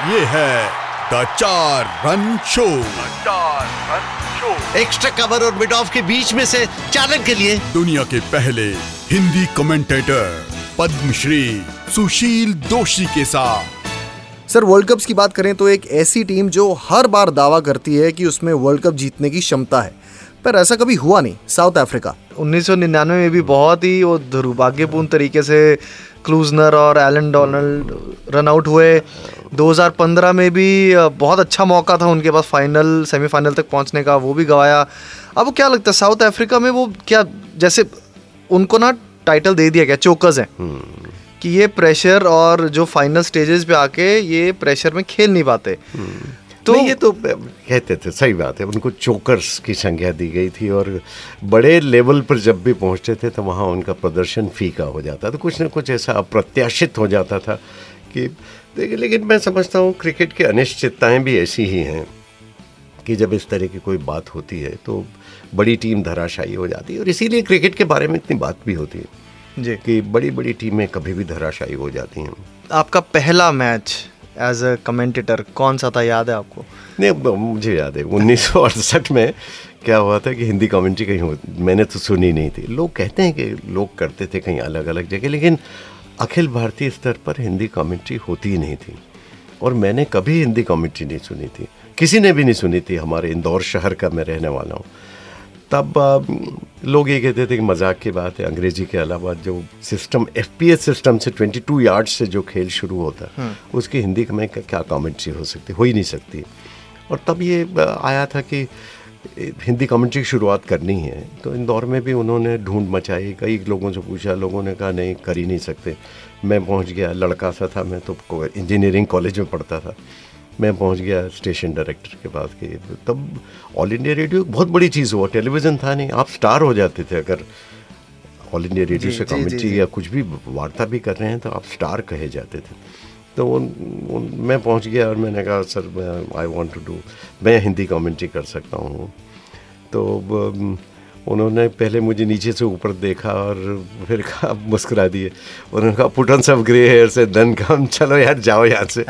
ये है द चार रन शो चार रन शो एक्स्ट्रा कवर और मिड ऑफ़ के बीच में से चालन के लिए। दुनिया के पहले हिंदी कमेंटेटर पद्मश्री सुशील दोषी के साथ। सर वर्ल्ड कप्स की बात करें तो एक ऐसी टीम जो हर बार दावा करती है कि उसमें वर्ल्ड कप जीतने की क्षमता है। पर ऐसा कभी हुआ नहीं साउथ अफ्रीका 1999 में भी बहुत ही वो दुर्भाग्यपूर्ण तरीके से क्लूजनर और एलन डोनाल्ड रन आउट हुए। 2015 में भी बहुत अच्छा मौका था उनके पास फाइनल सेमीफाइनल तक पहुँचने का वो भी गवाया। अब क्या लगता है साउथ अफ्रीका में वो क्या जैसे उनको ना टाइटल दे दिया गया चोकर्स हैं। कि ये प्रेशर और जो फाइनल स्टेजेस पे आके ये प्रेशर में खेल नहीं पाते। तो ये तो कहते थे सही बात है उनको चोकर्स की संख्या दी गई थी और बड़े लेवल पर जब भी पहुँचते थे तो वहाँ उनका प्रदर्शन फीका हो जाता तो कुछ ना कुछ ऐसा अप्रत्याशित हो जाता था कि देखिए लेकिन मैं समझता हूँ क्रिकेट की अनिश्चितताएँ भी ऐसी ही हैं कि जब इस तरह की कोई बात होती है तो बड़ी टीम धराशायी हो जाती है और इसीलिए क्रिकेट के बारे में इतनी बात भी होती है जी। कि बड़ी बड़ी टीमें कभी भी धराशायी हो जाती हैं। आपका पहला मैच एज अ कमेंटेटर कौन सा था याद है आपको? नहीं मुझे याद है, उन्नीस सौ अड़सठ में क्या हुआ था कि हिंदी कमेंट्री कहीं हो, मैंने तो सुनी नहीं थी। लोग कहते हैं कि लोग करते थे कहीं अलग अलग जगह, लेकिन अखिल भारतीय स्तर पर हिंदी कमेंट्री होती ही नहीं थी। और मैंने कभी हिंदी कमेंट्री नहीं सुनी थी। किसी ने भी नहीं सुनी थी, हमारे इंदौर शहर का मैं रहने वाला हूँ। तब लोग ये कहते थे कि मज़ाक की बात है अंग्रेज़ी के अलावा जो सिस्टम एफपीएस सिस्टम से 22 यार्ड से जो खेल शुरू होता है हम्म। उसकी हिंदी में क्या कॉमेंट्री हो सकती हो ही नहीं सकती। और तब ये आया था कि हिंदी कॉमेंट्री की शुरुआत करनी है तो इंदौर में भी उन्होंने ढूंढ मचाई कई लोगों से पूछा लोगों ने कहा नहीं कर ही नहीं सकते। मैं पहुँच गया लड़का सा था मैं तो इंजीनियरिंग कॉलेज में पढ़ता था। मैं पहुँच गया स्टेशन डायरेक्टर के पास कि तब ऑल इंडिया रेडियो बहुत बड़ी चीज़ हुआ टेलीविज़न था नहीं आप स्टार हो जाते थे अगर ऑल इंडिया रेडियो से कमेंट्री या कुछ भी वार्ता भी कर रहे हैं तो आप स्टार कहे जाते थे। तो उन, उन मैं पहुँच गया और मैंने कहा सर मैं आई वांट टू डू मैं हिंदी कमेंट्री कर सकता हूँ। तो उन्होंने पहले मुझे नीचे से ऊपर देखा और फिर कहा मुस्कुरा दिए। उन्होंने कहा पुटन सब ग्रे हेयर से धन कम चलो यार, जाओ यहाँ से।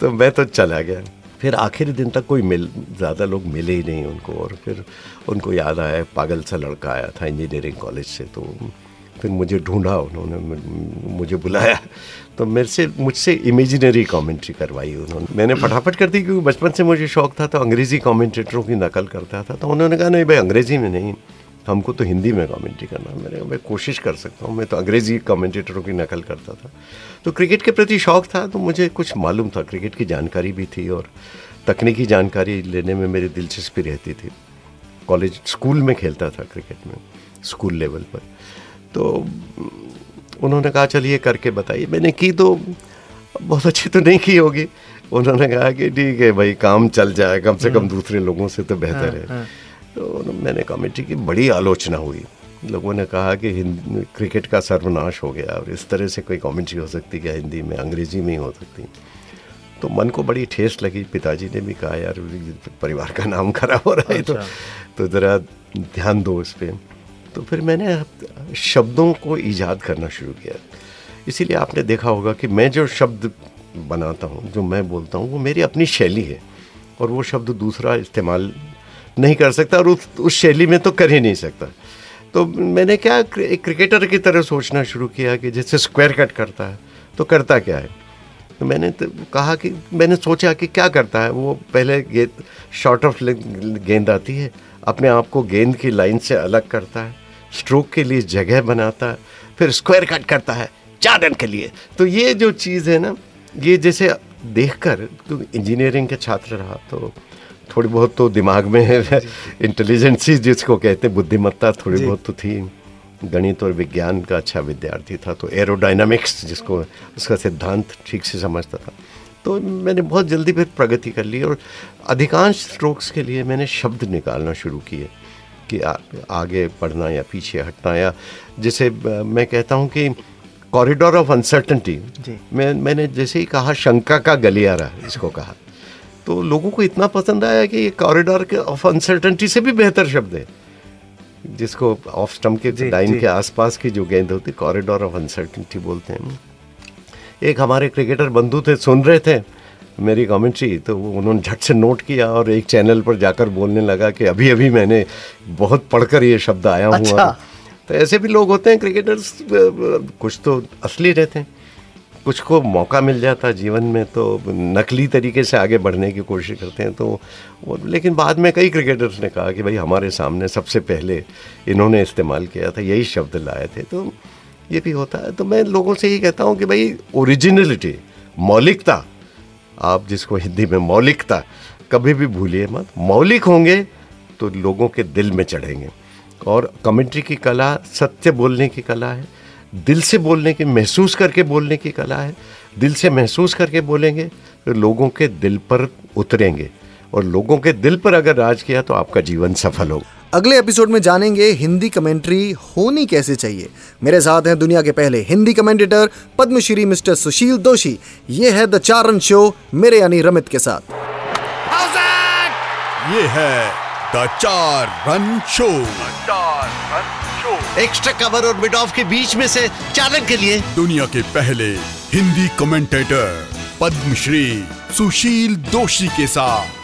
तो मैं तो चला गया। फिर आखिरी दिन तक कोई मिल, ज़्यादा लोग मिले ही नहीं उनको और फिर उनको याद आया, पागल सा लड़का आया था इंजीनियरिंग कॉलेज से तो फिर मुझे ढूंढा उन्होंने मुझे बुलाया। तो मेरे से, मुझसे इमेजिनरी कमेंट्री करवाई उन्होंने। मैंने फटाफट कर दी, क्योंकि बचपन से मुझे शौक था तो अंग्रेज़ी कमेंटेटरों की नकल करता था। तो उन्होंने कहा, नहीं भाई, अंग्रेज़ी में नहीं। हमको तो हिंदी में कमेंट्री करना है। मैंने मैं कोशिश कर सकता हूँ। मैं तो अंग्रेज़ी कमेंटेटरों की नकल करता था। तो क्रिकेट के प्रति शौक था तो मुझे कुछ मालूम था। क्रिकेट की जानकारी भी थी और तकनीकी जानकारी लेने में मेरी दिलचस्पी रहती थी। कॉलेज स्कूल में खेलता था क्रिकेट में स्कूल लेवल पर। तो उन्होंने कहा चलिए करके बताइए। मैंने की तो बहुत अच्छी तो नहीं की होगी। उन्होंने कहा कि ठीक है भाई काम चल जाए कम से कम हम्म। दूसरे लोगों से तो बेहतर हाँ, है। हाँ। तो मैंने कमेटी की बड़ी आलोचना हुई। लोगों ने कहा कि क्रिकेट का सर्वनाश हो गया और इस तरह से कोई कमेंट्री हो सकती क्या हिंदी में? अंग्रेज़ी में ही हो सकती। तो मन को बड़ी ठेस लगी। पिताजी ने भी कहा यार परिवार का नाम खराब हो रहा है तो अच्छा। तो ज़रा ध्यान दो इस पर तो फिर मैंने शब्दों को ईजाद करना शुरू किया। इसीलिए आपने देखा होगा कि मैं जो शब्द बनाता हूँ जो मैं बोलता हूँ वो मेरी अपनी शैली है और वो शब्द दूसरा इस्तेमाल नहीं कर सकता और उस उस शैली में तो कर ही नहीं सकता। तो मैंने क्या एक क्रिकेटर की तरह सोचना शुरू किया कि जैसे स्क्वायर कट करता है तो करता क्या है? तो मैंने तो कहा कि, मैंने सोचा कि क्या करता है? वो पहले गेंद शॉर्ट ऑफ़ गेंद आती है, अपने आप को गेंद की लाइन से अलग करता है स्ट्रोक के लिए जगह बनाता है, फिर स्क्वायर कट करता है चार रन के लिए। तो ये जो चीज़ है ना, ये जैसे देखकर तो इंजीनियरिंग के छात्र रहा तो थोड़ी बहुत तो दिमाग में है इंटेलिजेंसी जिसको कहते हैं बुद्धिमत्ता थोड़ी बहुत तो थी। गणित और विज्ञान का अच्छा विद्यार्थी था तो एरोडाइनमिक्स जिसको उसका सिद्धांत ठीक से समझता था। तो मैंने बहुत जल्दी फिर प्रगति कर ली और अधिकांश स्ट्रोक्स के लिए मैंने शब्द निकालना शुरू किए कि आ, आगे बढ़ना या पीछे हटना या जैसे मैं कहता हूँ कि कॉरिडोर ऑफ़ अनसर्टनटी मैं मैंने जैसे ही कहा शंका का गलियारा इसको कहा। तो लोगों को इतना पसंद आया कि ये कॉरिडोर के ऑफ़ अनसर्टनटी से भी बेहतर शब्द है। जिसको ऑफ़ स्टम्प के लाइन के आसपास की जो गेंद होती कॉरिडोर ऑफ़ अनसर्टनटी बोलते हैं। एक हमारे क्रिकेटर बंधु थे सुन रहे थे मेरी कमेंट्री तो वो उन्होंने झट से नोट किया और एक चैनल पर जाकर बोलने लगा कि अभी अभी मैंने बहुत पढ़कर ये शब्द आया अच्छा। और- तो ऐसे भी लोग होते हैं क्रिकेटर्स कुछ तो असली रहते हैं। कुछ को मौका मिल जाता जीवन में तो नकली तरीके से आगे बढ़ने की कोशिश करते हैं तो वो, लेकिन बाद में कई क्रिकेटर्स ने कहा कि भाई हमारे सामने सबसे पहले इन्होंने इस्तेमाल किया था, यही शब्द लाए थे। तो ये भी होता है। तो मैं लोगों से यही कहता हूँ कि भाई ओरिजिनलिटी, मौलिकता, आप जिसको हिंदी में मौलिकता कभी भी भूलिए मत, मौलिक होंगे तो लोगों के दिल में चढ़ेंगे। और कमेंट्री की कला, सत्य बोलने की कला है दिल से बोलने की महसूस करके बोलने की कला है। दिल से महसूस करके बोलेंगे तो लोगों के दिल पर उतरेंगे। और लोगों के दिल पर अगर राज किया तो आपका जीवन सफल होगा। अगले एपिसोड में जानेंगे हिंदी कमेंट्री होनी कैसे चाहिए। मेरे साथ हैं दुनिया के पहले हिंदी कमेंटेटर पद्मश्री मिस्टर सुशील दोषी। ये है द चारण शो मेरे यानी रमित के साथ। ये है द चार रन शो चार रन शो एक्स्ट्रा कवर और मिड ऑफ़ के बीच में से चालन के लिए। दुनिया के पहले हिंदी कमेंटेटर पद्मश्री सुशील दोषी के साथ।